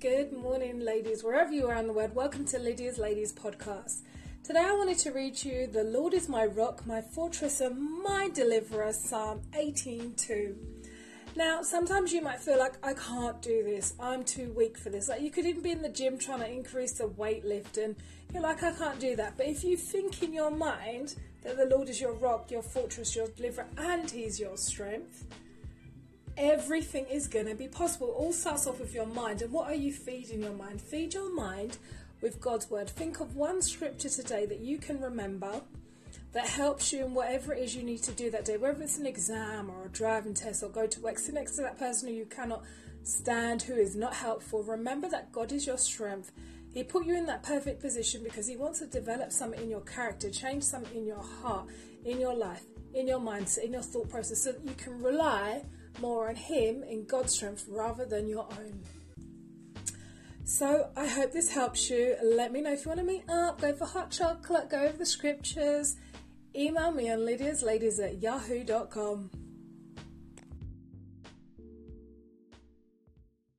Good morning, ladies, wherever you are in the world. Welcome to Lydia's Ladies podcast. Today I wanted to read you The Lord is my rock, my fortress, and my deliverer, Psalm 18:2. Now, sometimes you might feel like I can't do this. I'm too weak for this. Like you could even be in the gym trying to increase the weight lift and you're like, I can't do that. But if you think in your mind that the Lord is your rock, your fortress, your deliverer, and He's your strength, everything is going to be possible. It All starts off with your mind. And what are you feeding your mind? Feed your mind with God's word. Think of one scripture today that you can remember that helps you in whatever it is you need to do that day, whether it's an exam or a driving test or go to work, sit next to that person who you cannot stand, who is not helpful. Remember that God is your strength. He put you in that perfect position because He wants to develop something in your character, change something in your heart, in your life, in your mindset, in your thought process, so that you can rely more on Him in God's strength rather than your own. So I hope this helps you. Let me know if you want to meet up, go for hot chocolate, go over the scriptures. Email me on lydiasladies at yahoo.com.